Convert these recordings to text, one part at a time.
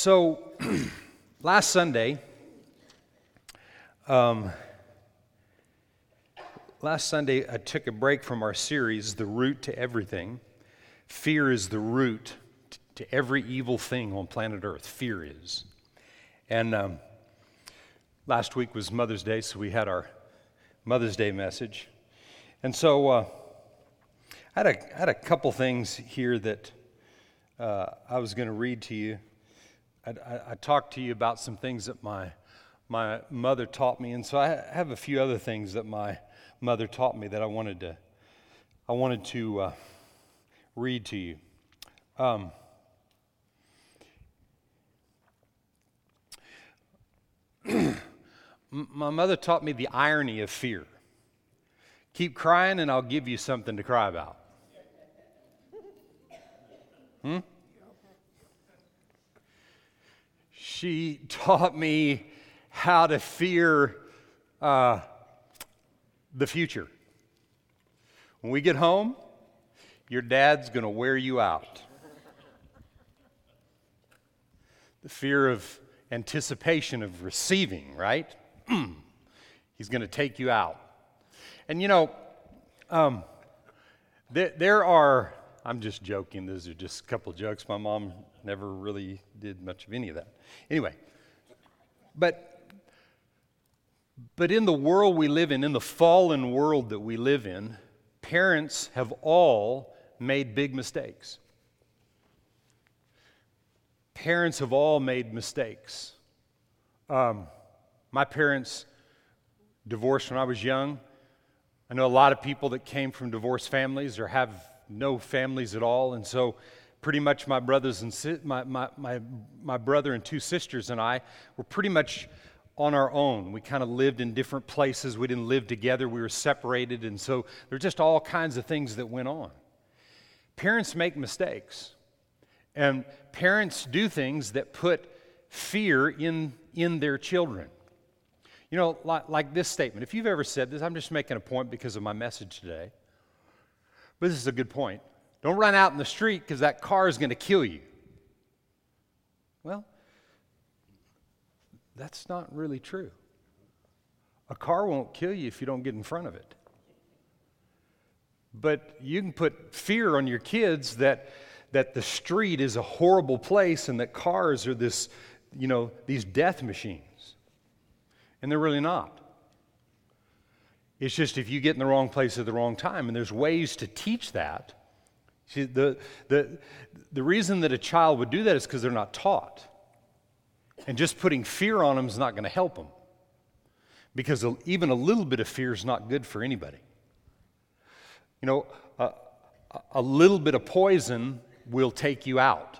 So, last Sunday, um, last Sunday, I took a break from our series, The Root to Everything. Fear is the root to every evil thing on planet Earth. Fear is. And um, last week was Mother's Day, so we had our Mother's Day message. And so uh, I, had a, I had a couple things here that uh, I was going to read to you. I, I, I, talked to you about some things that my, my mother taught me, and so I have a few other things that my mother taught me that I wanted to, I wanted to uh, read to you. Um, my mother taught me the irony of fear. Keep crying, and I'll give you something to cry about. Hmm? She taught me how to fear uh, the future. When we get home, your dad's going to wear you out. The fear of anticipation of receiving, right? He's going to take you out. And you know, um, there, there are, I'm just joking, those are just a couple jokes. My mom never really did much of any of that. Anyway, but but in the world we live in, in the fallen world that we live in, parents have all made big mistakes. Parents have all made mistakes. Um, my parents divorced when I was young. I know a lot of people that came from divorced families or have no families at all, and so pretty much my brothers and si- my, my, my, my brother and two sisters and I were pretty much on our own. We kind of lived in different places. We didn't live together. We were separated, and so there were just all kinds of things that went on. Parents make mistakes, and parents do things that put fear in, in their children. You know, like, like this statement. If you've ever said this, I'm just making a point because of my message today. But this is a good point. Don't run out in the street because that car is going to kill you. Well, that's not really true. A car won't kill you if you don't get in front of it. But you can put fear on your kids that, that the street is a horrible place and that cars are this, you know, these death machines. And they're really not. It's just if you get in the wrong place at the wrong time, and there's ways to teach that. See, the, the, the reason that a child would do that is because they're not taught. And just putting fear on them is not going to help them. Because even a little bit of fear is not good for anybody. You know, a, a little bit of poison will take you out,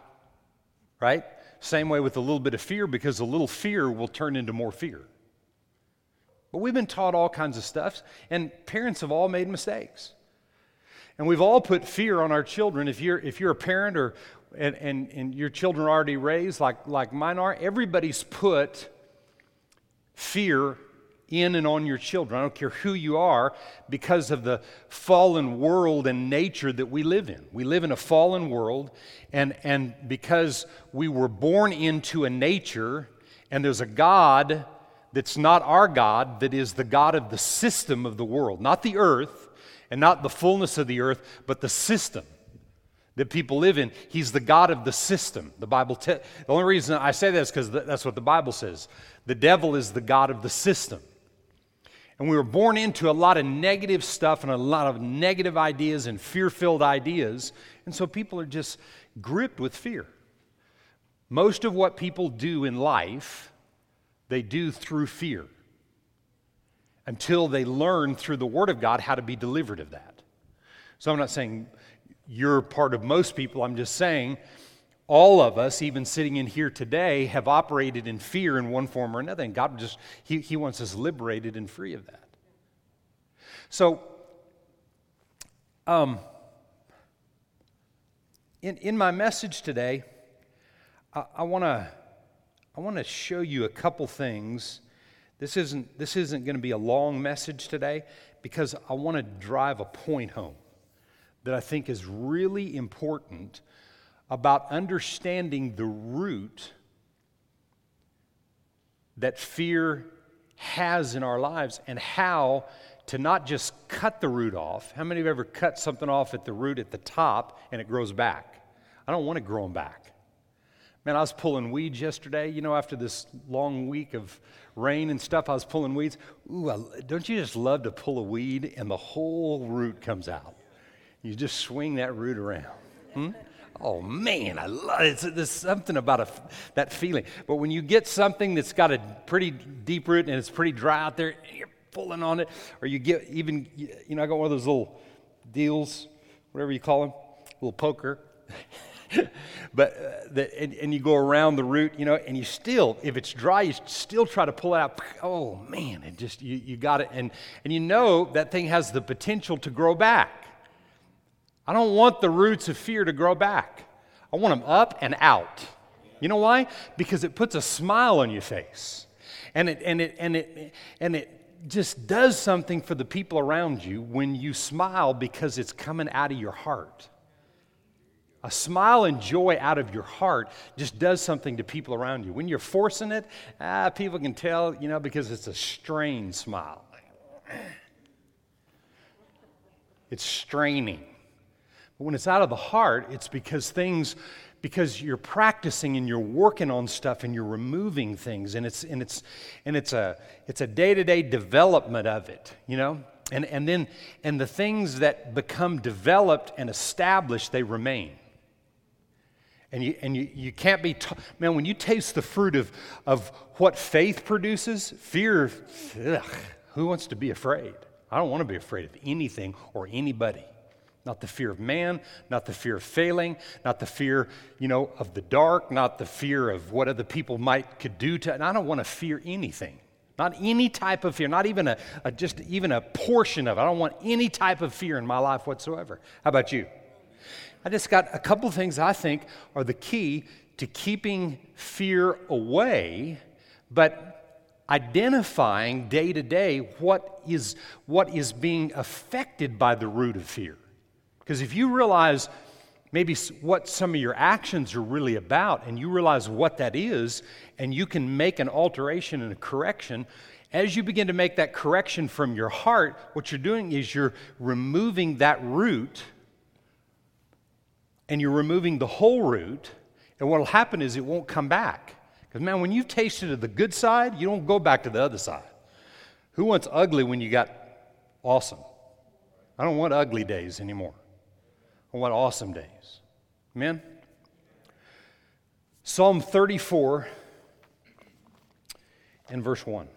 right? Same way with a little bit of fear, because a little fear will turn into more fear. But we've been taught all kinds of stuff, and parents have all made mistakes. And we've all put fear on our children. If you're, if you're a parent or, and, and, and your children are already raised like, like mine are, everybody's put fear in and on your children. I don't care who you are, because of the fallen world and nature that we live in. We live in a fallen world, and, and because we were born into a nature, and there's a God that's not our God, that is the God of the system of the world, not the earth and not the fullness of the earth, but the system that people live in. He's the God of the system. The Bible, te- the only reason I say that is because that's what the Bible says. The devil is the God of the system. And we were born into a lot of negative stuff and a lot of negative ideas and fear filled ideas. And so people are just gripped with fear. Most of what people do in life they do through fear until they learn through the Word of God how to be delivered of that. So I'm not saying you're part of most people, I'm just saying all of us, even sitting in here today, have operated in fear in one form or another. And God just, He, he wants us liberated and free of that. So, um, in, in my message today, I, I want to I want to show you a couple things. This isn't, this isn't going to be a long message today because I want to drive a point home that I think is really important about understanding the root that fear has in our lives and how to not just cut the root off. How many have ever cut something off at the root at the top and it grows back? I don't want to grow them back. Man, I was pulling weeds yesterday, you know, after this long week of rain and stuff, I was pulling weeds. Ooh, I, don't you just love to pull a weed and the whole root comes out? You just swing that root around. Hmm? Oh man, I love it. There's something about a, that feeling. But when you get something that's got a pretty deep root and it's pretty dry out there, you're pulling on it, or you get even, you know, I got one of those little deals, whatever you call them, little poker. but uh, the, and, and, you go around the root, you know, and you still, if it's dry, you still try to pull it out. Oh man, it just you, you got it, and and you know that thing has the potential to grow back. I don't want the roots of fear to grow back. I want them up and out. You know why? Because it puts a smile on your face. And it, and it, and it, and it just does something for the people around you when you smile because it's coming out of your heart. A smile and joy out of your heart just does something to people around you. When you're forcing it, ah, people can tell, you know, because it's a strained smile. It's straining. But when it's out of the heart, it's because things, because you're practicing and you're working on stuff and you're removing things, and it's and it's and it's a it's a day-to-day development of it, you know? And and then and the things that become developed and established, they remain. And you, and you, you can't be, t- man, when you taste the fruit of, of what faith produces, fear, ugh, who wants to be afraid? I don't want to be afraid of anything or anybody. Not the fear of man, not the fear of failing, not the fear, you know, of the dark, not the fear of what other people might could do to. And I don't want to fear anything. Not any type of fear, not even a, a just even a portion of it. I don't want any type of fear in my life whatsoever. How about you? I just got a couple things I think are the key to keeping fear away, but identifying day to day what is what is being affected by the root of fear. Because if you realize maybe what some of your actions are really about, and you realize what that is, and you can make an alteration and a correction, as you begin to make that correction from your heart, what you're doing is you're removing that root and you're removing the whole root. And what will happen is it won't come back. Because, man, when you've tasted of the good side, you don't go back to the other side. Who wants ugly when you got awesome? I don't want ugly days anymore. What awesome days. Amen? Psalm 34 and verse 1.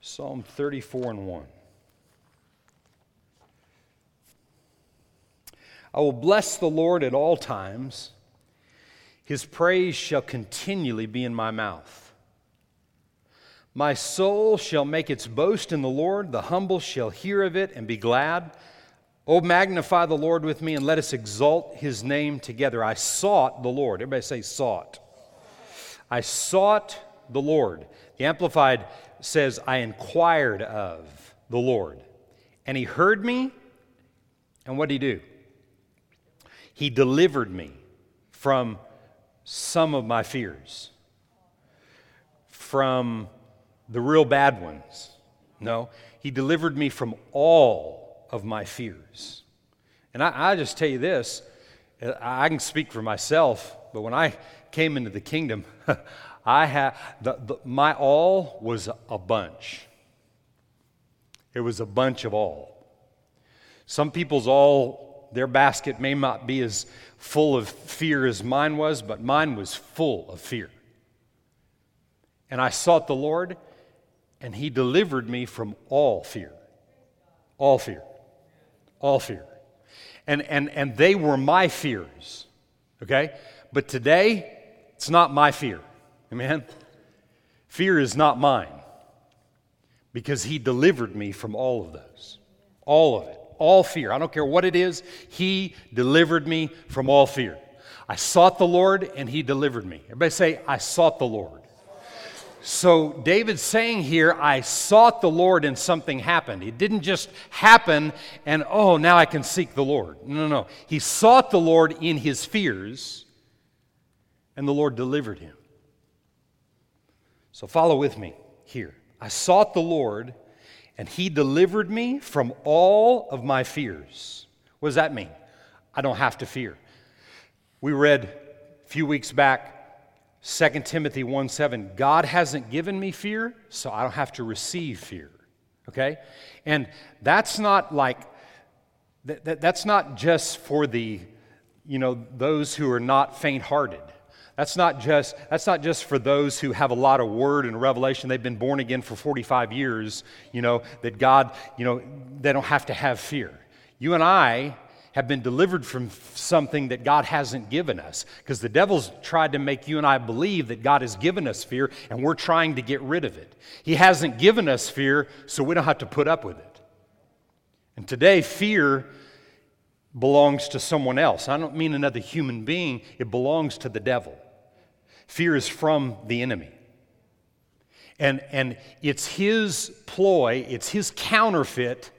Psalm 34 and 1. I will bless the Lord at all times. His praise shall continually be in my mouth. My soul shall make its boast in the Lord. The humble shall hear of it and be glad. Oh, magnify the Lord with me and let us exalt his name together. I sought the Lord. Everybody say, sought. I sought the Lord. The Amplified says, I inquired of the Lord. And he heard me, and what did he do? He delivered me from some of my fears, from the real bad ones. No, he delivered me from all of my fears. And I, I just tell you this I can speak for myself, but when I came into the kingdom, I had my all was a bunch. It was a bunch of all. Some people's all, their basket may not be as full of fear as mine was, but mine was full of fear. And I sought the Lord, and He delivered me from all fear. All fear. All fear. And, and, and they were my fears, okay? But today, it's not my fear. Amen? Fear is not mine because He delivered me from all of those. All of it. All fear. I don't care what it is, He delivered me from all fear. I sought the Lord and He delivered me. Everybody say, I sought the Lord. So David's saying here, I sought the Lord and something happened. It didn't just happen and, oh, now I can seek the Lord. No, no, no. He sought the Lord in his fears, and the Lord delivered him. So follow with me here. I sought the Lord, and he delivered me from all of my fears. What does that mean? I don't have to fear. We read a few weeks back 2 Timothy 1 7. God hasn't given me fear, so I don't have to receive fear. Okay? And that's not like, that, that, that's not just for the, you know, those who are not faint hearted. That's not just that's not just for those who have a lot of word and revelation. They've been born again for 45 years, you know, that God, you know, they don't have to have fear. You and I have been delivered from something that God hasn't given us. Because the devil's tried to make you and I believe that God has given us fear and we're trying to get rid of it. He hasn't given us fear, so we don't have to put up with it. And today, fear belongs to someone else. I don't mean another human being, it belongs to the devil. Fear is from the enemy. And, and it's his ploy, it's his counterfeit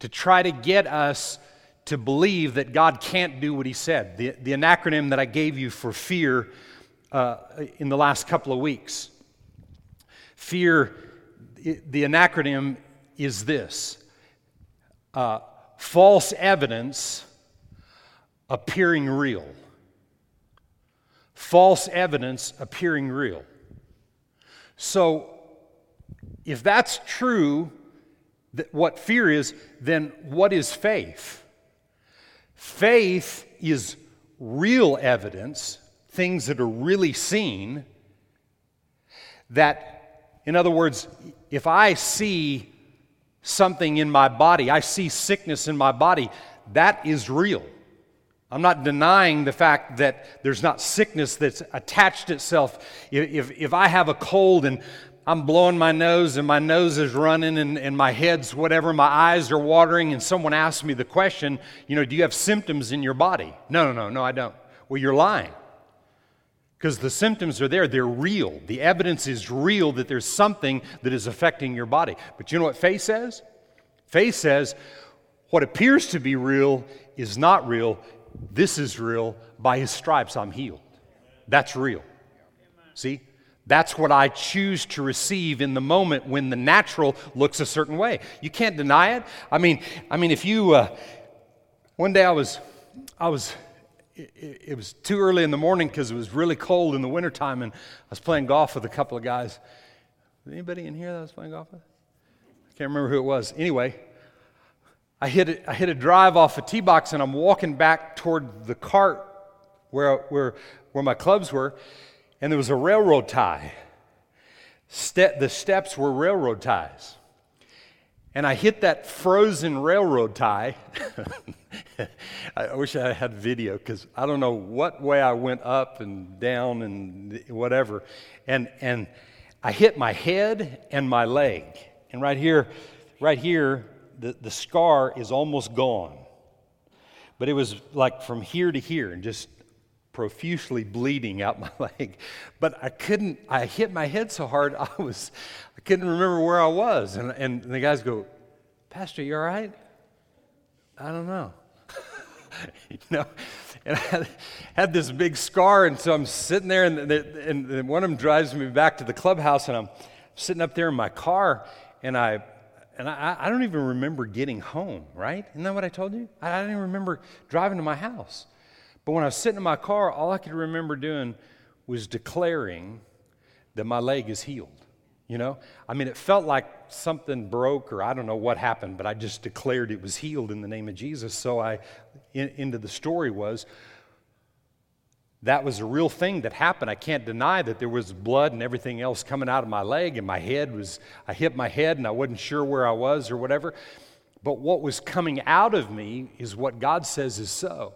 to try to get us to believe that God can't do what he said. The, the acronym that I gave you for fear uh, in the last couple of weeks. Fear, the acronym is this uh, false evidence appearing real false evidence appearing real. So, if that's true, that what fear is, then what is faith? Faith is real evidence, things that are really seen. That, in other words, if I see something in my body, I see sickness in my body, that is real. I'm not denying the fact that there's not sickness that's attached itself. If, if I have a cold and I'm blowing my nose and my nose is running and, and my head's whatever, my eyes are watering, and someone asks me the question, you know, do you have symptoms in your body? No, no, no, no, I don't. Well, you're lying. Because the symptoms are there, they're real. The evidence is real that there's something that is affecting your body. But you know what faith says? Faith says, what appears to be real is not real this is real. By his stripes, I'm healed. That's real. See? That's what I choose to receive in the moment when the natural looks a certain way. You can't deny it. I mean, I mean, if you, uh, one day I was, I was, it, it was too early in the morning because it was really cold in the wintertime, and I was playing golf with a couple of guys. Anybody in here that I was playing golf with? I can't remember who it was. Anyway, I hit a, I hit a drive off a tee box and I'm walking back toward the cart where, where, where my clubs were, and there was a railroad tie. Ste- the steps were railroad ties. And I hit that frozen railroad tie. I wish I had video because I don't know what way I went up and down and whatever. And, and I hit my head and my leg. And right here, right here, the, the scar is almost gone. But it was like from here to here and just profusely bleeding out my leg. But I couldn't, I hit my head so hard, I was, I couldn't remember where I was. And, and the guys go, Pastor, you all right? I don't know. you know, and I had, this big scar, and so I'm sitting there, and, and, and one of them drives me back to the clubhouse, and I'm sitting up there in my car, and I and I, I, don't even remember getting home, right? Isn't that what I told you? I, I didn't even remember driving to my house. But when I was sitting in my car, all I could remember doing was declaring that my leg is healed. You know? I mean, it felt like something broke or I don't know what happened, but I just declared it was healed in the name of Jesus. So I, in, into the story was, that was a real thing that happened. I can't deny that there was blood and everything else coming out of my leg, and my head was, I hit my head and I wasn't sure where I was or whatever. But what was coming out of me is what God says is so.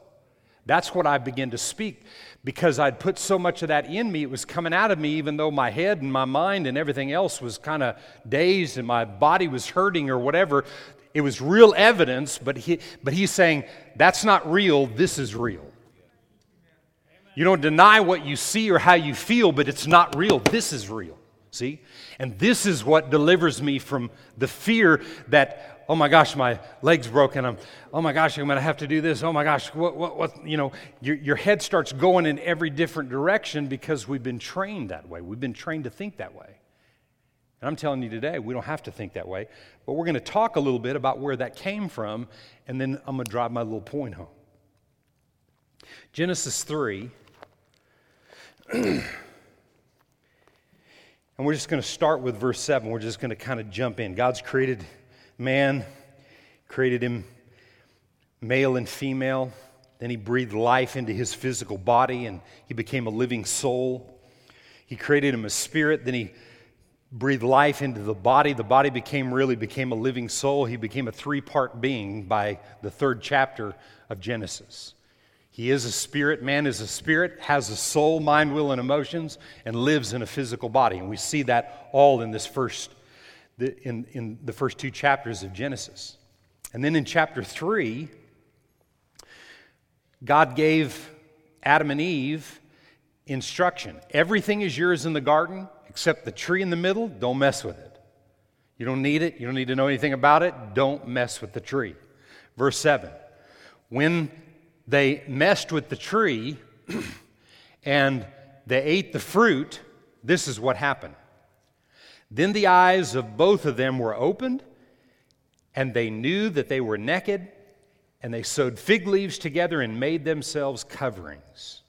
That's what I began to speak because I'd put so much of that in me. It was coming out of me, even though my head and my mind and everything else was kind of dazed and my body was hurting or whatever. It was real evidence, but, he, but he's saying, that's not real, this is real. You don't deny what you see or how you feel, but it's not real. This is real. See? And this is what delivers me from the fear that, oh my gosh, my leg's broken. I'm, oh my gosh, I'm going to have to do this. Oh my gosh, what, what, what? You know, your, your head starts going in every different direction because we've been trained that way. We've been trained to think that way. And I'm telling you today, we don't have to think that way. But we're going to talk a little bit about where that came from, and then I'm going to drive my little point home. Genesis 3. and we're just going to start with verse 7. We're just going to kind of jump in. God's created man, created him male and female. Then he breathed life into his physical body and he became a living soul. He created him a spirit. Then he breathed life into the body. The body became really became a living soul. He became a three-part being by the third chapter of Genesis. He is a spirit. Man is a spirit, has a soul, mind, will, and emotions, and lives in a physical body. And we see that all in this first, in, in the first two chapters of Genesis. And then in chapter three, God gave Adam and Eve instruction. Everything is yours in the garden except the tree in the middle, don't mess with it. You don't need it. You don't need to know anything about it. Don't mess with the tree. Verse 7 When they messed with the tree and they ate the fruit, this is what happened. Then the eyes of both of them were opened, and they knew that they were naked, and they sewed fig leaves together and made themselves coverings.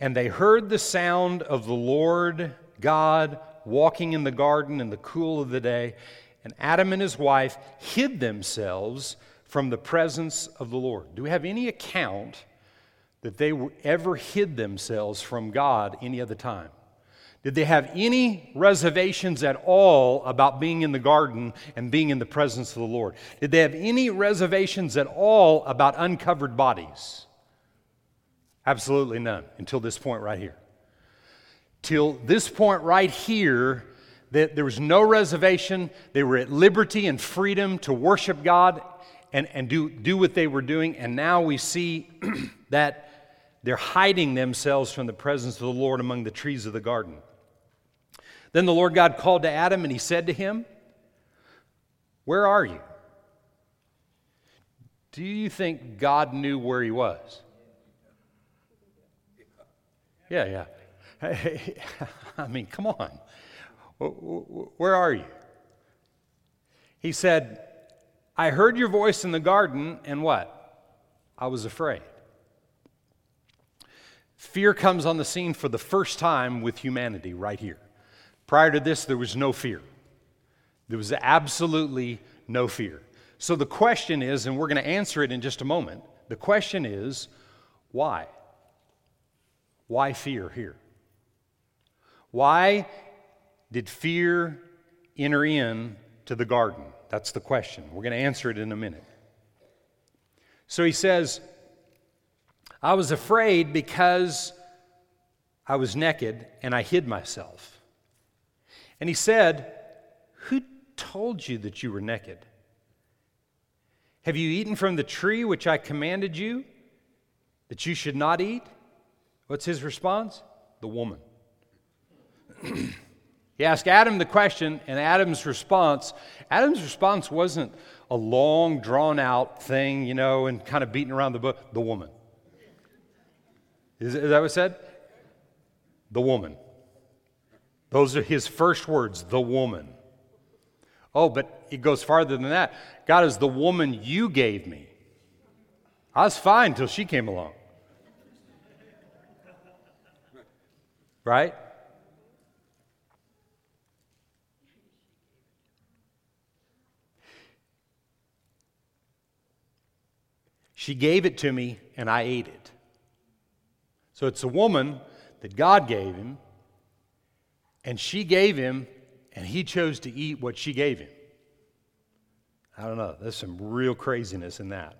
And they heard the sound of the Lord God walking in the garden in the cool of the day, and Adam and his wife hid themselves from the presence of the Lord. Do we have any account that they ever hid themselves from God any other time? Did they have any reservations at all about being in the garden and being in the presence of the Lord? Did they have any reservations at all about uncovered bodies? Absolutely none until this point right here till this point right here that there was no reservation. They were at liberty and freedom to worship God and, and do, do what they were doing. And now we see that they're hiding themselves from the presence of the Lord among the trees of the garden. Then the Lord God called to Adam and he said to him, Where are you? Do you think God knew where he was? Yeah, yeah. I mean, come on. Where are you? He said, I heard your voice in the garden, and what? I was afraid. Fear comes on the scene for the first time with humanity right here. Prior to this, there was no fear. There was absolutely no fear. So the question is, and we're going to answer it in just a moment the question is, why? Why fear here? Why did fear enter in to the garden? That's the question. We're going to answer it in a minute. So he says, I was afraid because I was naked and I hid myself. And he said, Who told you that you were naked? Have you eaten from the tree which I commanded you that you should not eat? What's his response? The woman. he asked Adam the question, and Adam's response Adam's response wasn't a long, drawn out thing, you know, and kind of beating around the bush. The woman. Is, is that what said? The woman. Those are his first words, the woman. Oh, but it goes farther than that. God is the woman you gave me. I was fine until she came along. Right? She gave it to me, and I ate it. So it's a woman that God gave him, and she gave him, and he chose to eat what she gave him. I don't know. There's some real craziness in that.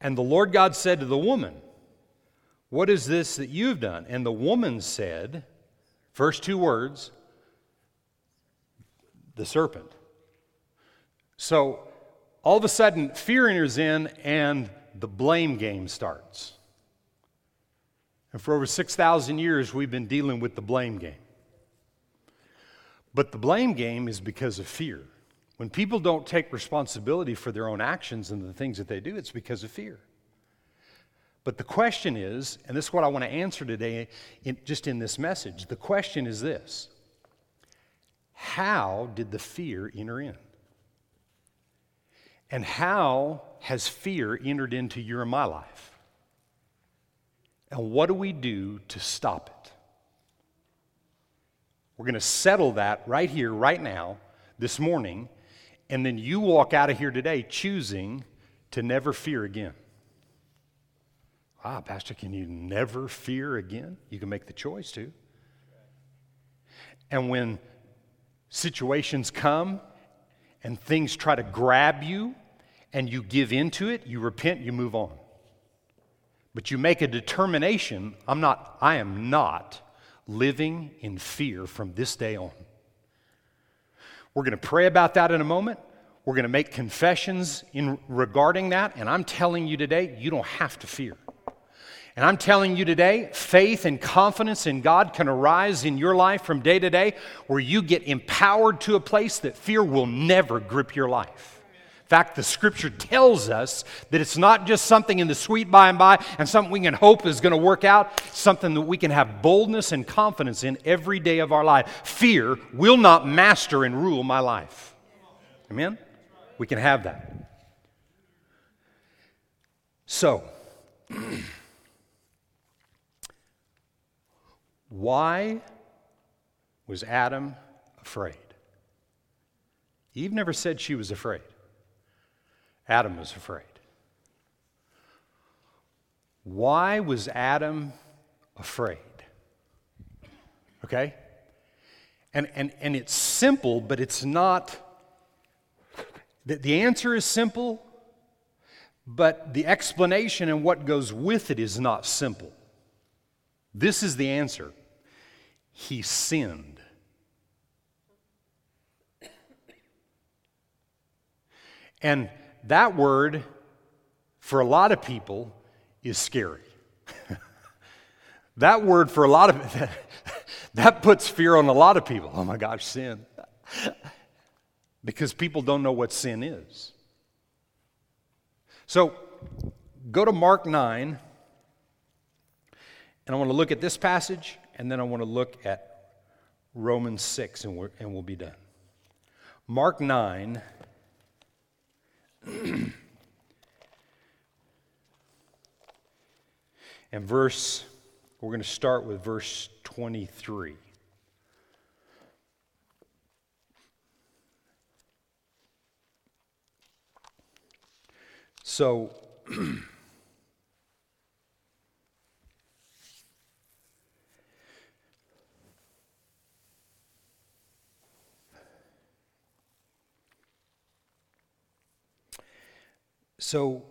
And the Lord God said to the woman, What is this that you've done? And the woman said, first two words, the serpent. So all of a sudden, fear enters in and the blame game starts. And for over 6,000 years, we've been dealing with the blame game. But the blame game is because of fear. When people don't take responsibility for their own actions and the things that they do, it's because of fear. But the question is, and this is what I want to answer today, in, just in this message the question is this how did the fear enter in? And how has fear entered into your and my life? And what do we do to stop it? We're going to settle that right here, right now, this morning, and then you walk out of here today choosing to never fear again. Ah, Pastor, can you never fear again? You can make the choice to. And when situations come and things try to grab you and you give into it, you repent, you move on. But you make a determination I'm not, I am not living in fear from this day on. We're going to pray about that in a moment. We're going to make confessions in regarding that, and I'm telling you today, you don't have to fear. And I'm telling you today, faith and confidence in God can arise in your life from day to day where you get empowered to a place that fear will never grip your life. Fact, the scripture tells us that it's not just something in the sweet by and by and something we can hope is going to work out, something that we can have boldness and confidence in every day of our life. Fear will not master and rule my life. Amen? We can have that. So, Why was Adam afraid? Eve never said she was afraid. Adam was afraid. Why was Adam afraid? Okay? And, and, and it's simple, but it's not. The, the answer is simple, but the explanation and what goes with it is not simple. This is the answer he sinned. And that word, for a lot of people, is scary. that word, for a lot of that, puts fear on a lot of people. Oh my gosh, sin. because people don't know what sin is. So go to Mark 9, and I want to look at this passage and then I want to look at Romans 6, and, and we'll be done. Mark 9. and verse, we're going to start with verse 23. So, So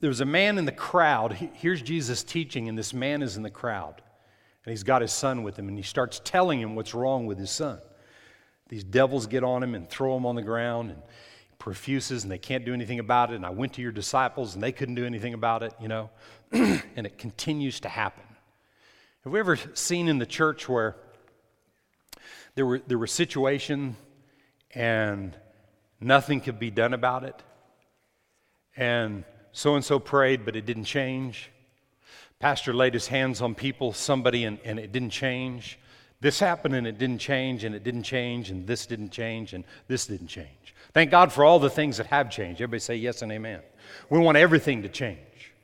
there was a man in the crowd. Here's Jesus teaching, and this man is in the crowd. And he's got his son with him, and he starts telling him what's wrong with his son. These devils get on him and throw him on the ground, and profuses, and they can't do anything about it. And I went to your disciples, and they couldn't do anything about it, you know. and it continues to happen. Have we ever seen in the church where there were, there were situations and Nothing could be done about it. And so and so prayed, but it didn't change. Pastor laid his hands on people, somebody, and, and it didn't change. This happened and it didn't change, and it didn't change, and this didn't change, and this didn't change. Thank God for all the things that have changed. Everybody say yes and amen. We want everything to change,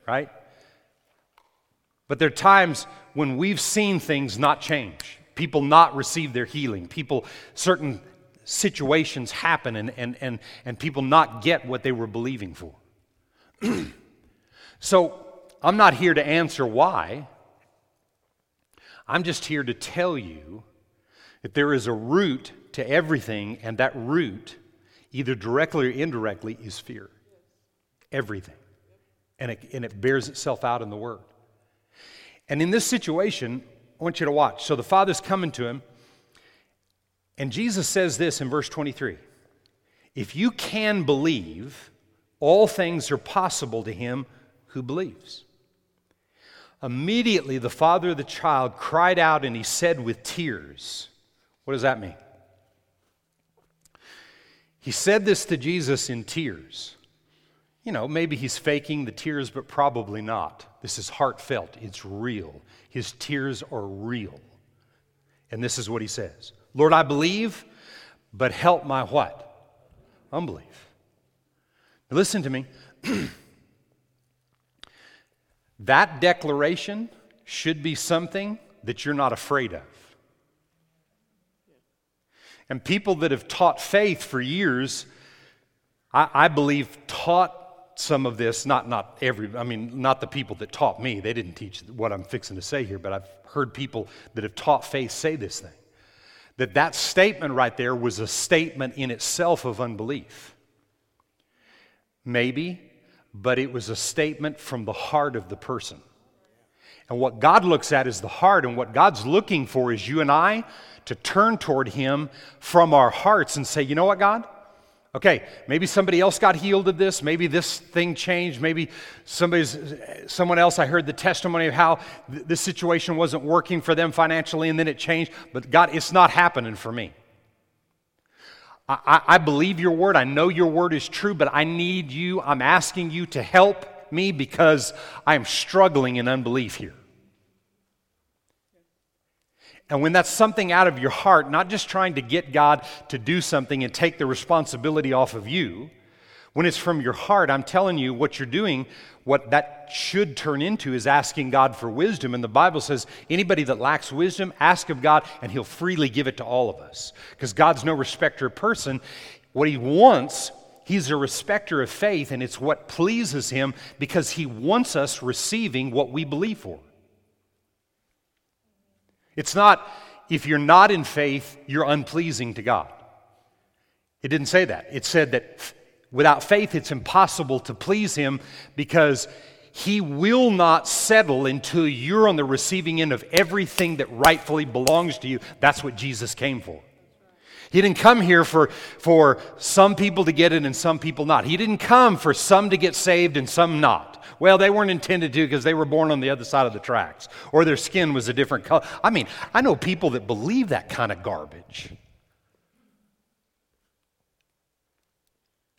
right? But there are times when we've seen things not change, people not receive their healing, people, certain situations happen and, and, and, and people not get what they were believing for. so I'm not here to answer why. I'm just here to tell you that there is a root to everything, and that root, either directly or indirectly, is fear. Everything. And it, and it bears itself out in the Word. And in this situation, I want you to watch. So the Father's coming to him, and Jesus says this in verse 23 If you can believe, all things are possible to him who believes. Immediately, the father of the child cried out and he said with tears, What does that mean? He said this to Jesus in tears. You know, maybe he's faking the tears, but probably not. This is heartfelt, it's real. His tears are real. And this is what he says Lord, I believe, but help my what? Unbelief. Now listen to me. that declaration should be something that you're not afraid of. And people that have taught faith for years, I, I, believe, taught some of this, not, not every, I mean, not the people that taught me. They didn't teach what I'm fixing to say here, but I've heard people that have taught faith say this thing. That that statement right there was a statement in itself of unbelief. Maybe, but it was a statement from the heart of the person. And what God looks at is the heart, and what God's looking for is you and I to turn toward Him from our hearts and say, you know what, God? Okay, maybe somebody else got healed of this. Maybe this thing changed. Maybe somebody's, someone else, I heard the testimony of how th- this situation wasn't working for them financially and then it changed. But God, it's not happening for me. I, I, I believe your word. I know your word is true, but I need you. I'm asking you to help me because I am struggling in unbelief here. And when that's something out of your heart, not just trying to get God to do something and take the responsibility off of you, when it's from your heart, I'm telling you what you're doing, what that should turn into is asking God for wisdom. And the Bible says anybody that lacks wisdom, ask of God, and He'll freely give it to all of us. Because God's no respecter of person. What He wants, He's a respecter of faith, and it's what pleases Him because He wants us receiving what we believe for. It's not, if you're not in faith, you're unpleasing to God. It didn't say that. It said that without faith, it's impossible to please Him because He will not settle until you're on the receiving end of everything that rightfully belongs to you. That's what Jesus came for. He didn't come here for, for some people to get it and some people not. He didn't come for some to get saved and some not. Well, they weren't intended to because they were born on the other side of the tracks or their skin was a different color. I mean, I know people that believe that kind of garbage.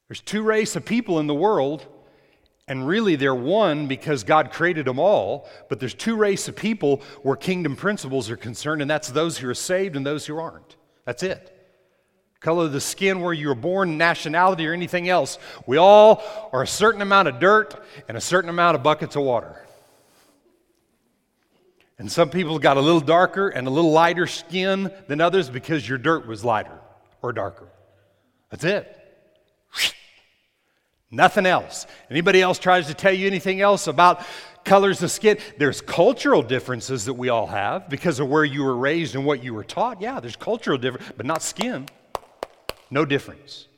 There's two race of people in the world, and really they're one because God created them all, but there's two race of people where kingdom principles are concerned, and that's those who are saved and those who aren't. That's it color of the skin, where you were born, nationality, or anything else. We all are a certain amount of dirt and a certain amount of buckets of water. And some people got a little darker and a little lighter skin than others because your dirt was lighter or darker. That's it. Nothing else. Anybody else tries to tell you anything else about colors of skin? There's cultural differences that we all have because of where you were raised and what you were taught. Yeah, there's cultural difference, but not skin. No difference.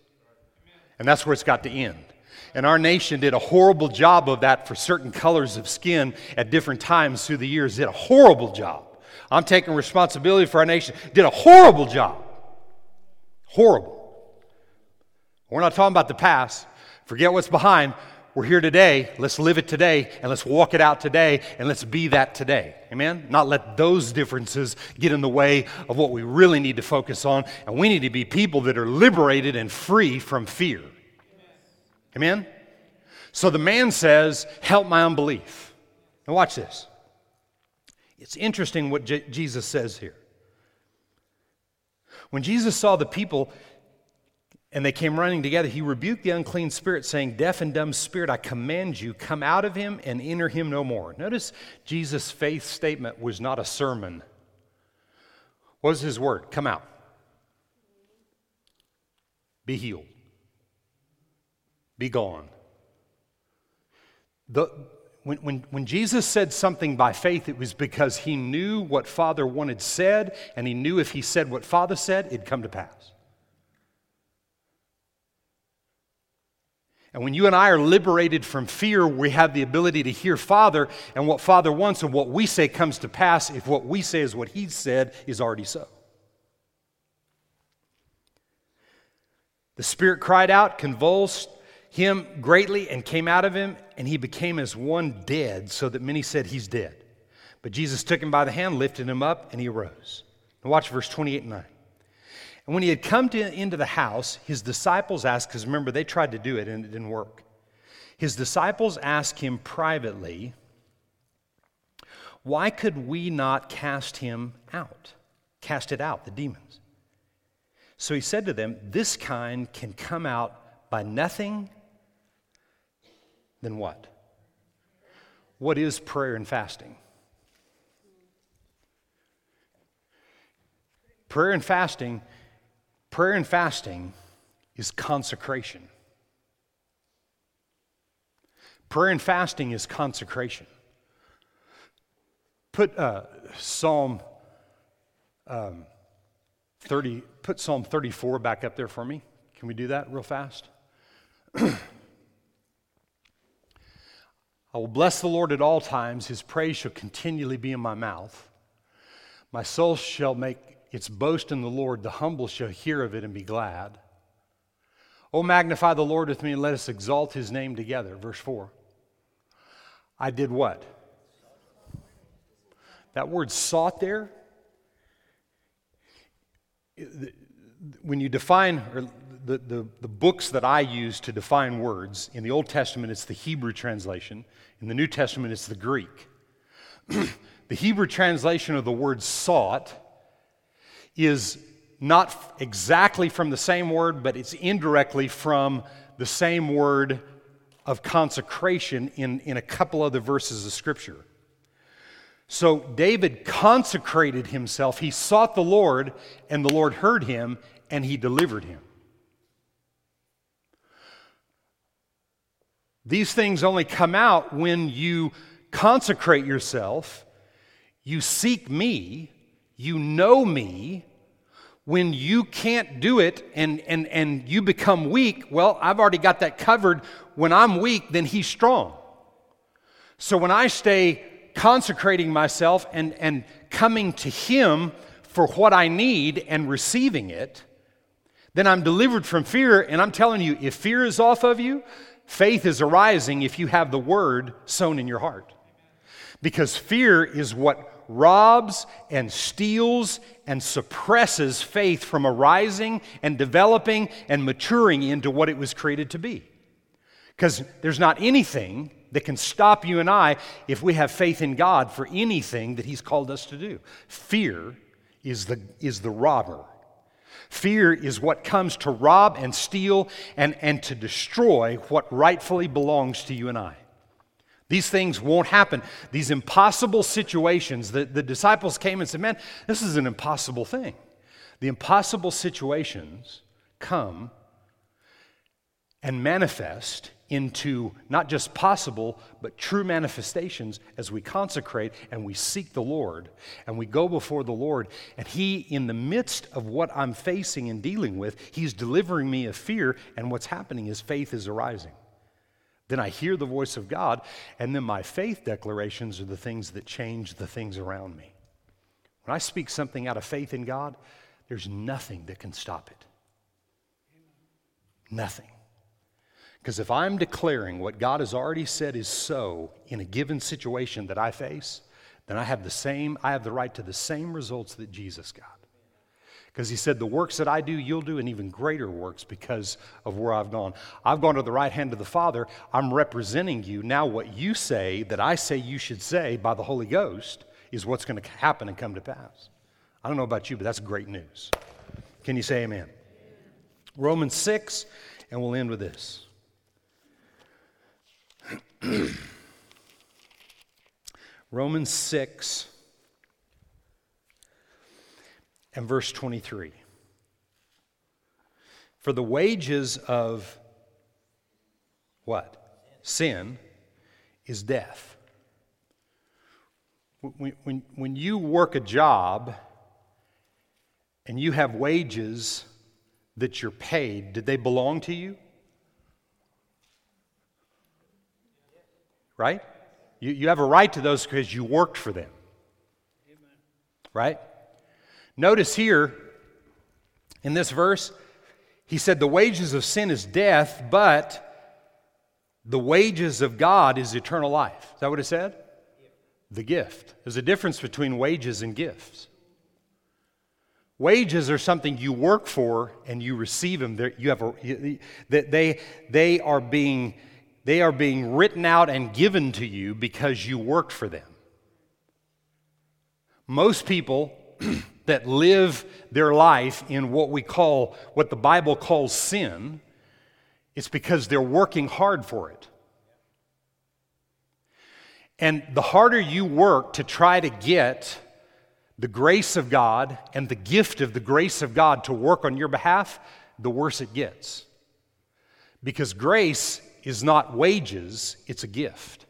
And that's where it's got to end. And our nation did a horrible job of that for certain colors of skin at different times through the years. Did a horrible job. I'm taking responsibility for our nation. Did a horrible job. Horrible. We're not talking about the past. Forget what's behind. We're here today. Let's live it today and let's walk it out today and let's be that today. Amen? Not let those differences get in the way of what we really need to focus on. And we need to be people that are liberated and free from fear. Amen? So the man says, Help my unbelief. Now, watch this. It's interesting what J- Jesus says here. When Jesus saw the people and they came running together. He rebuked the unclean spirit, saying, Deaf and dumb spirit, I command you, come out of him and enter him no more. Notice Jesus' faith statement was not a sermon. What was his word? Come out. Be healed. Be gone. The, when, when, when Jesus said something by faith, it was because he knew what Father wanted said, and he knew if he said what Father said, it'd come to pass. And when you and I are liberated from fear, we have the ability to hear Father, and what Father wants and what we say comes to pass if what we say is what He said is already so. The Spirit cried out, convulsed him greatly, and came out of him, and he became as one dead, so that many said, He's dead. But Jesus took him by the hand, lifted him up, and he arose. Now watch verse 28 and 9. And when he had come to, into the house, his disciples asked, because remember, they tried to do it and it didn't work. His disciples asked him privately, Why could we not cast him out? cast it out, the demons. So he said to them, This kind can come out by nothing than what? What is prayer and fasting? Prayer and fasting, prayer and fasting is consecration. Prayer and fasting is consecration. Put uh, Psalm um, 30, put Psalm 34 back up there for me. Can we do that real fast? I will bless the Lord at all times. His praise shall continually be in my mouth. My soul shall make its boast in the Lord. The humble shall hear of it and be glad. Oh, magnify the Lord with me and let us exalt his name together. Verse 4. I did what? That word sought there, when you define, or the, the, the books that I use to define words, in the Old Testament it's the Hebrew translation, in the New Testament it's the Greek. the Hebrew translation of the word sought is not exactly from the same word, but it's indirectly from the same word of consecration in, in a couple other verses of Scripture. So David consecrated himself. He sought the Lord, and the Lord heard him, and he delivered him. These things only come out when you consecrate yourself, you seek me, you know me. When you can't do it and, and, and you become weak, well, I've already got that covered. When I'm weak, then he's strong. So when I stay consecrating myself and, and coming to him for what I need and receiving it, then I'm delivered from fear. And I'm telling you, if fear is off of you, faith is arising if you have the word sown in your heart. Because fear is what robs and steals and suppresses faith from arising and developing and maturing into what it was created to be. Because there's not anything that can stop you and I if we have faith in God for anything that He's called us to do. Fear is the, is the robber. Fear is what comes to rob and steal and, and to destroy what rightfully belongs to you and I. These things won't happen. These impossible situations, the, the disciples came and said, Man, this is an impossible thing. The impossible situations come and manifest into not just possible, but true manifestations as we consecrate and we seek the Lord and we go before the Lord. And He, in the midst of what I'm facing and dealing with, He's delivering me of fear, and what's happening is faith is arising. Then I hear the voice of God, and then my faith declarations are the things that change the things around me. When I speak something out of faith in God, there's nothing that can stop it. Nothing. Because if I'm declaring what God has already said is so in a given situation that I face, then I have the same, I have the right to the same results that Jesus got. Because he said, The works that I do, you'll do, and even greater works because of where I've gone. I've gone to the right hand of the Father. I'm representing you. Now, what you say that I say you should say by the Holy Ghost is what's going to happen and come to pass. I don't know about you, but that's great news. Can you say amen? Romans 6, and we'll end with this. Romans 6 and verse 23. For the wages of what? Sin is death. When, when, when you work a job and you have wages that you're paid, did they belong to you? Right? You, you have a right to those because you worked for them. Right? Notice here in this verse, he said, The wages of sin is death, but the wages of God is eternal life. Is that what it said? The gift. There's a difference between wages and gifts. Wages are something you work for and you receive them. You have a, they, they, are being, they are being written out and given to you because you worked for them. Most people that live their life in what we call, what the Bible calls sin, it's because they're working hard for it. And the harder you work to try to get the grace of God and the gift of the grace of God to work on your behalf, the worse it gets. Because grace is not wages, it's a gift.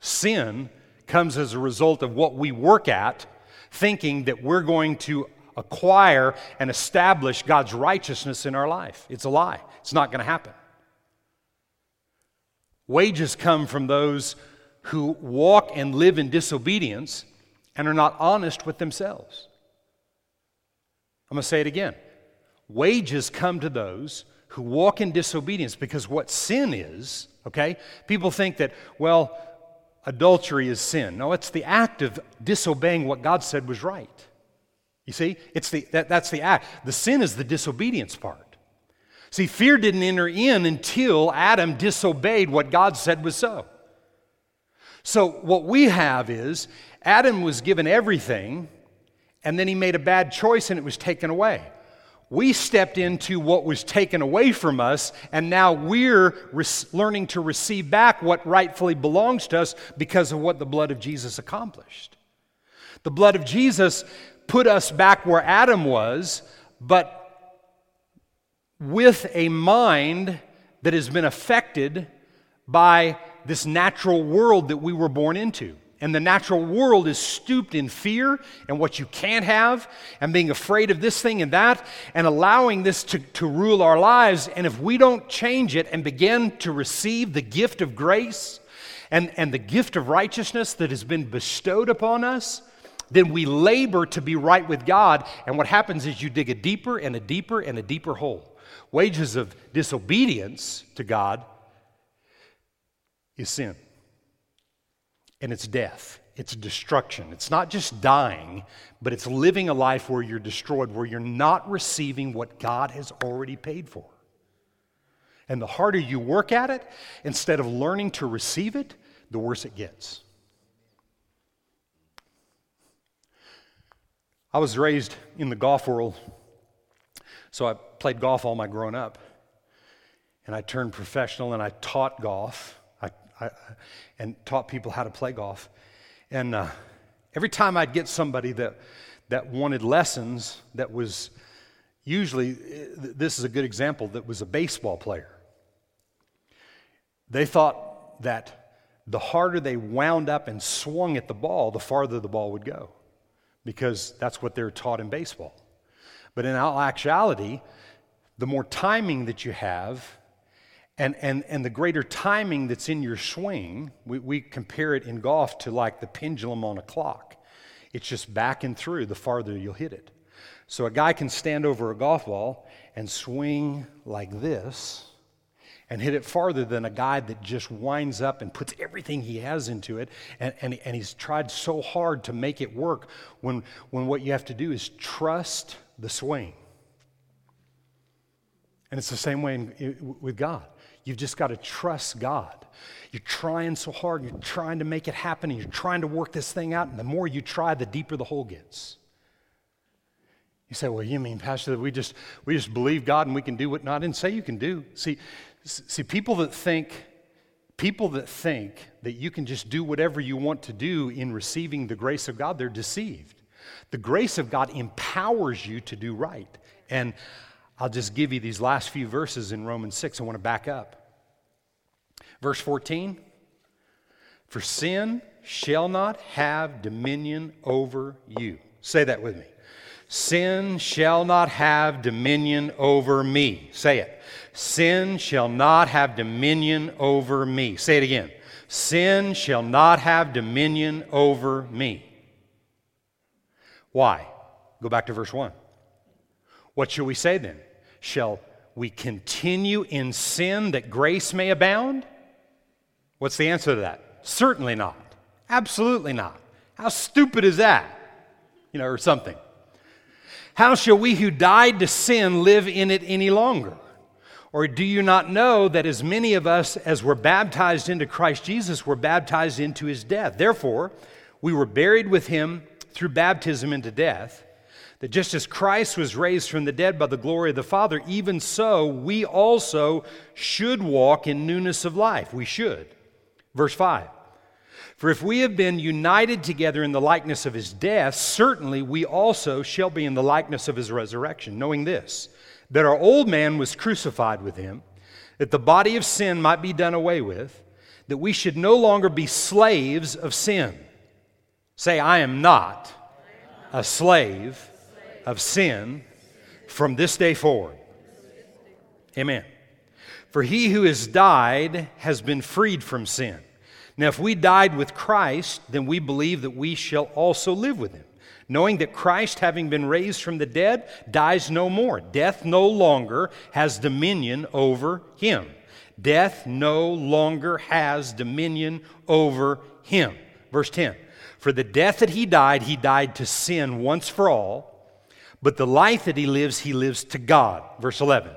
Sin comes as a result of what we work at, thinking that we're going to acquire and establish God's righteousness in our life. It's a lie, it's not going to happen. Wages come from those who walk and live in disobedience and are not honest with themselves. I'm going to say it again. Wages come to those who walk in disobedience because what sin is, okay? People think that, well, adultery is sin. No, it's the act of disobeying what God said was right. You see, it's the, that, that's the act. The sin is the disobedience part. See, fear didn't enter in until Adam disobeyed what God said was so. So, what we have is Adam was given everything, and then he made a bad choice and it was taken away. We stepped into what was taken away from us, and now we're learning to receive back what rightfully belongs to us because of what the blood of Jesus accomplished. The blood of Jesus put us back where Adam was, but with a mind that has been affected by this natural world that we were born into. And the natural world is stooped in fear and what you can't have, and being afraid of this thing and that, and allowing this to, to rule our lives. And if we don't change it and begin to receive the gift of grace and, and the gift of righteousness that has been bestowed upon us, then we labor to be right with God. And what happens is you dig a deeper and a deeper and a deeper hole. Wages of disobedience to God is sin. And it's death. It's destruction. It's not just dying, but it's living a life where you're destroyed, where you're not receiving what God has already paid for. And the harder you work at it, instead of learning to receive it, the worse it gets. I was raised in the golf world, so I played golf all my growing up. And I turned professional and I taught golf. I, and taught people how to play golf. And uh, every time I'd get somebody that, that wanted lessons, that was usually, this is a good example, that was a baseball player. They thought that the harder they wound up and swung at the ball, the farther the ball would go, because that's what they're taught in baseball. But in actuality, the more timing that you have, and, and, and the greater timing that's in your swing, we, we compare it in golf to like the pendulum on a clock. It's just back and through the farther you'll hit it. So a guy can stand over a golf ball and swing like this and hit it farther than a guy that just winds up and puts everything he has into it and, and, and he's tried so hard to make it work when, when what you have to do is trust the swing. And it's the same way in, with God. You've just got to trust God. You're trying so hard, you're trying to make it happen, and you're trying to work this thing out, and the more you try, the deeper the hole gets. You say, well, you mean, Pastor, that we just, we just believe God and we can do what not? and say you can do. See, see, people that think, people that think that you can just do whatever you want to do in receiving the grace of God, they're deceived. The grace of God empowers you to do right. And I'll just give you these last few verses in Romans 6. I want to back up. Verse 14 For sin shall not have dominion over you. Say that with me. Sin shall not have dominion over me. Say it. Sin shall not have dominion over me. Say it again. Sin shall not have dominion over me. Why? Go back to verse 1. What shall we say then? Shall we continue in sin that grace may abound? What's the answer to that? Certainly not. Absolutely not. How stupid is that? You know, or something. How shall we who died to sin live in it any longer? Or do you not know that as many of us as were baptized into Christ Jesus were baptized into his death? Therefore, we were buried with him through baptism into death That just as Christ was raised from the dead by the glory of the Father, even so we also should walk in newness of life. We should. Verse 5 For if we have been united together in the likeness of his death, certainly we also shall be in the likeness of his resurrection, knowing this, that our old man was crucified with him, that the body of sin might be done away with, that we should no longer be slaves of sin. Say, I am not a slave of sin from this day forward. Amen. For he who has died has been freed from sin. Now, if we died with Christ, then we believe that we shall also live with him, knowing that Christ, having been raised from the dead, dies no more. Death no longer has dominion over him. Death no longer has dominion over him. Verse 10 For the death that he died, he died to sin once for all but the life that he lives, he lives to God. Verse 11.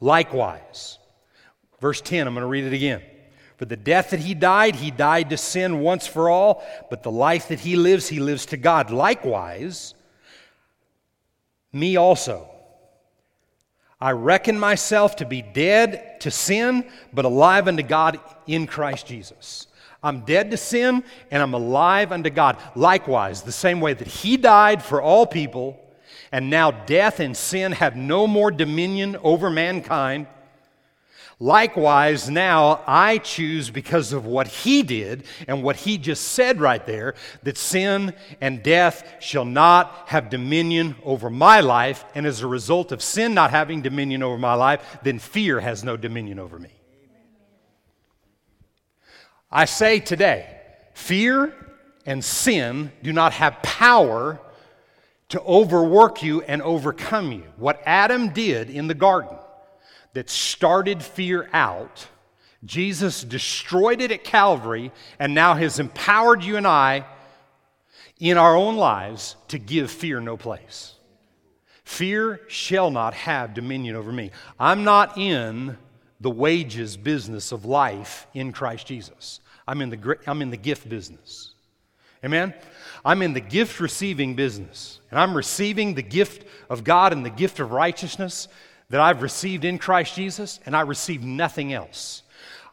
Likewise. Verse 10, I'm going to read it again. For the death that he died, he died to sin once for all, but the life that he lives, he lives to God. Likewise, me also. I reckon myself to be dead to sin, but alive unto God in Christ Jesus. I'm dead to sin and I'm alive unto God. Likewise, the same way that he died for all people and now death and sin have no more dominion over mankind. Likewise, now I choose because of what he did and what he just said right there that sin and death shall not have dominion over my life. And as a result of sin not having dominion over my life, then fear has no dominion over me. I say today, fear and sin do not have power to overwork you and overcome you. What Adam did in the garden that started fear out, Jesus destroyed it at Calvary and now has empowered you and I in our own lives to give fear no place. Fear shall not have dominion over me. I'm not in the wages business of life in Christ Jesus. I'm in the, I'm in the gift business. Amen? I'm in the gift receiving business, and I'm receiving the gift of God and the gift of righteousness that I've received in Christ Jesus, and I receive nothing else.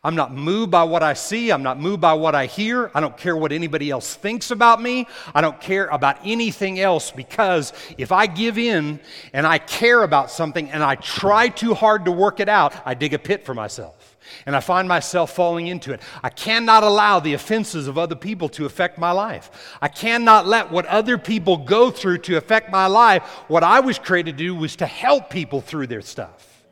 I'm not moved by what I see. I'm not moved by what I hear. I don't care what anybody else thinks about me. I don't care about anything else because if I give in and I care about something and I try too hard to work it out, I dig a pit for myself and I find myself falling into it. I cannot allow the offenses of other people to affect my life. I cannot let what other people go through to affect my life. What I was created to do was to help people through their stuff.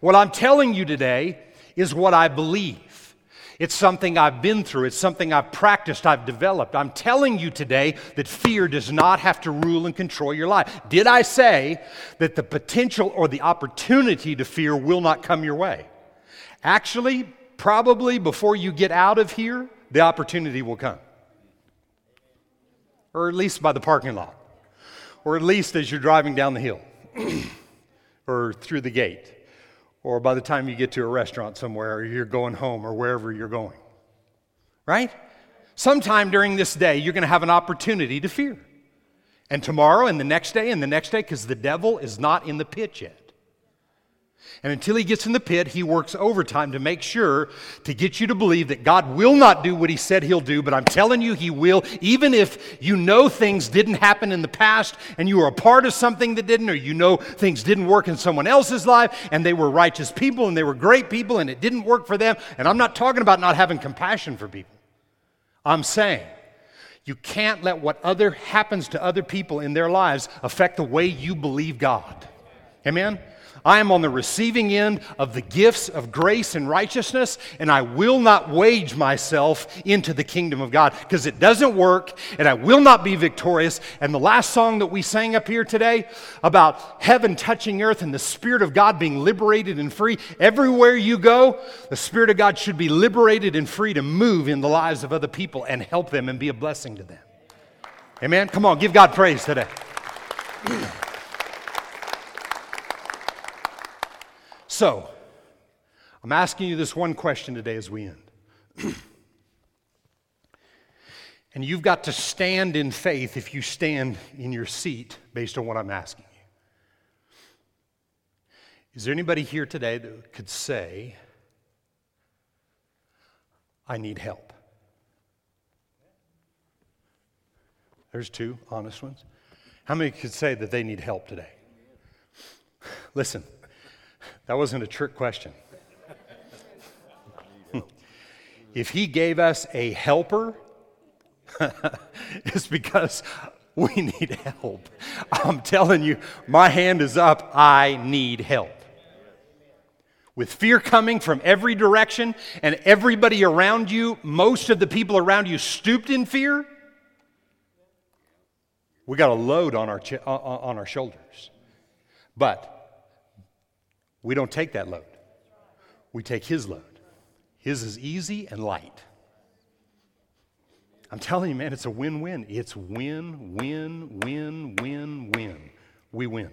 What I'm telling you today is what I believe. It's something I've been through. It's something I've practiced, I've developed. I'm telling you today that fear does not have to rule and control your life. Did I say that the potential or the opportunity to fear will not come your way? Actually, probably before you get out of here, the opportunity will come. Or at least by the parking lot. Or at least as you're driving down the hill. or through the gate. Or by the time you get to a restaurant somewhere, or you're going home, or wherever you're going. Right? Sometime during this day, you're going to have an opportunity to fear. And tomorrow, and the next day, and the next day, because the devil is not in the pit yet. And until he gets in the pit, he works overtime to make sure to get you to believe that God will not do what he said he'll do, but I'm telling you, he will, even if you know things didn't happen in the past and you were a part of something that didn't, or you know things didn't work in someone else's life and they were righteous people and they were great people and it didn't work for them. And I'm not talking about not having compassion for people. I'm saying you can't let what other happens to other people in their lives affect the way you believe God. Amen? I am on the receiving end of the gifts of grace and righteousness, and I will not wage myself into the kingdom of God because it doesn't work, and I will not be victorious. And the last song that we sang up here today about heaven touching earth and the Spirit of God being liberated and free, everywhere you go, the Spirit of God should be liberated and free to move in the lives of other people and help them and be a blessing to them. Amen? Come on, give God praise today. So, I'm asking you this one question today as we end. And you've got to stand in faith if you stand in your seat based on what I'm asking you. Is there anybody here today that could say, I need help? There's two honest ones. How many could say that they need help today? Listen, that wasn't a trick question. if he gave us a helper, it's because we need help. I'm telling you, my hand is up. I need help. With fear coming from every direction and everybody around you, most of the people around you stooped in fear, we got a load on our, uh, uh, on our shoulders. But we don't take that load, we take His load. His is easy and light. I'm telling you, man, it's a win win. It's win, win, win, win, win. We win.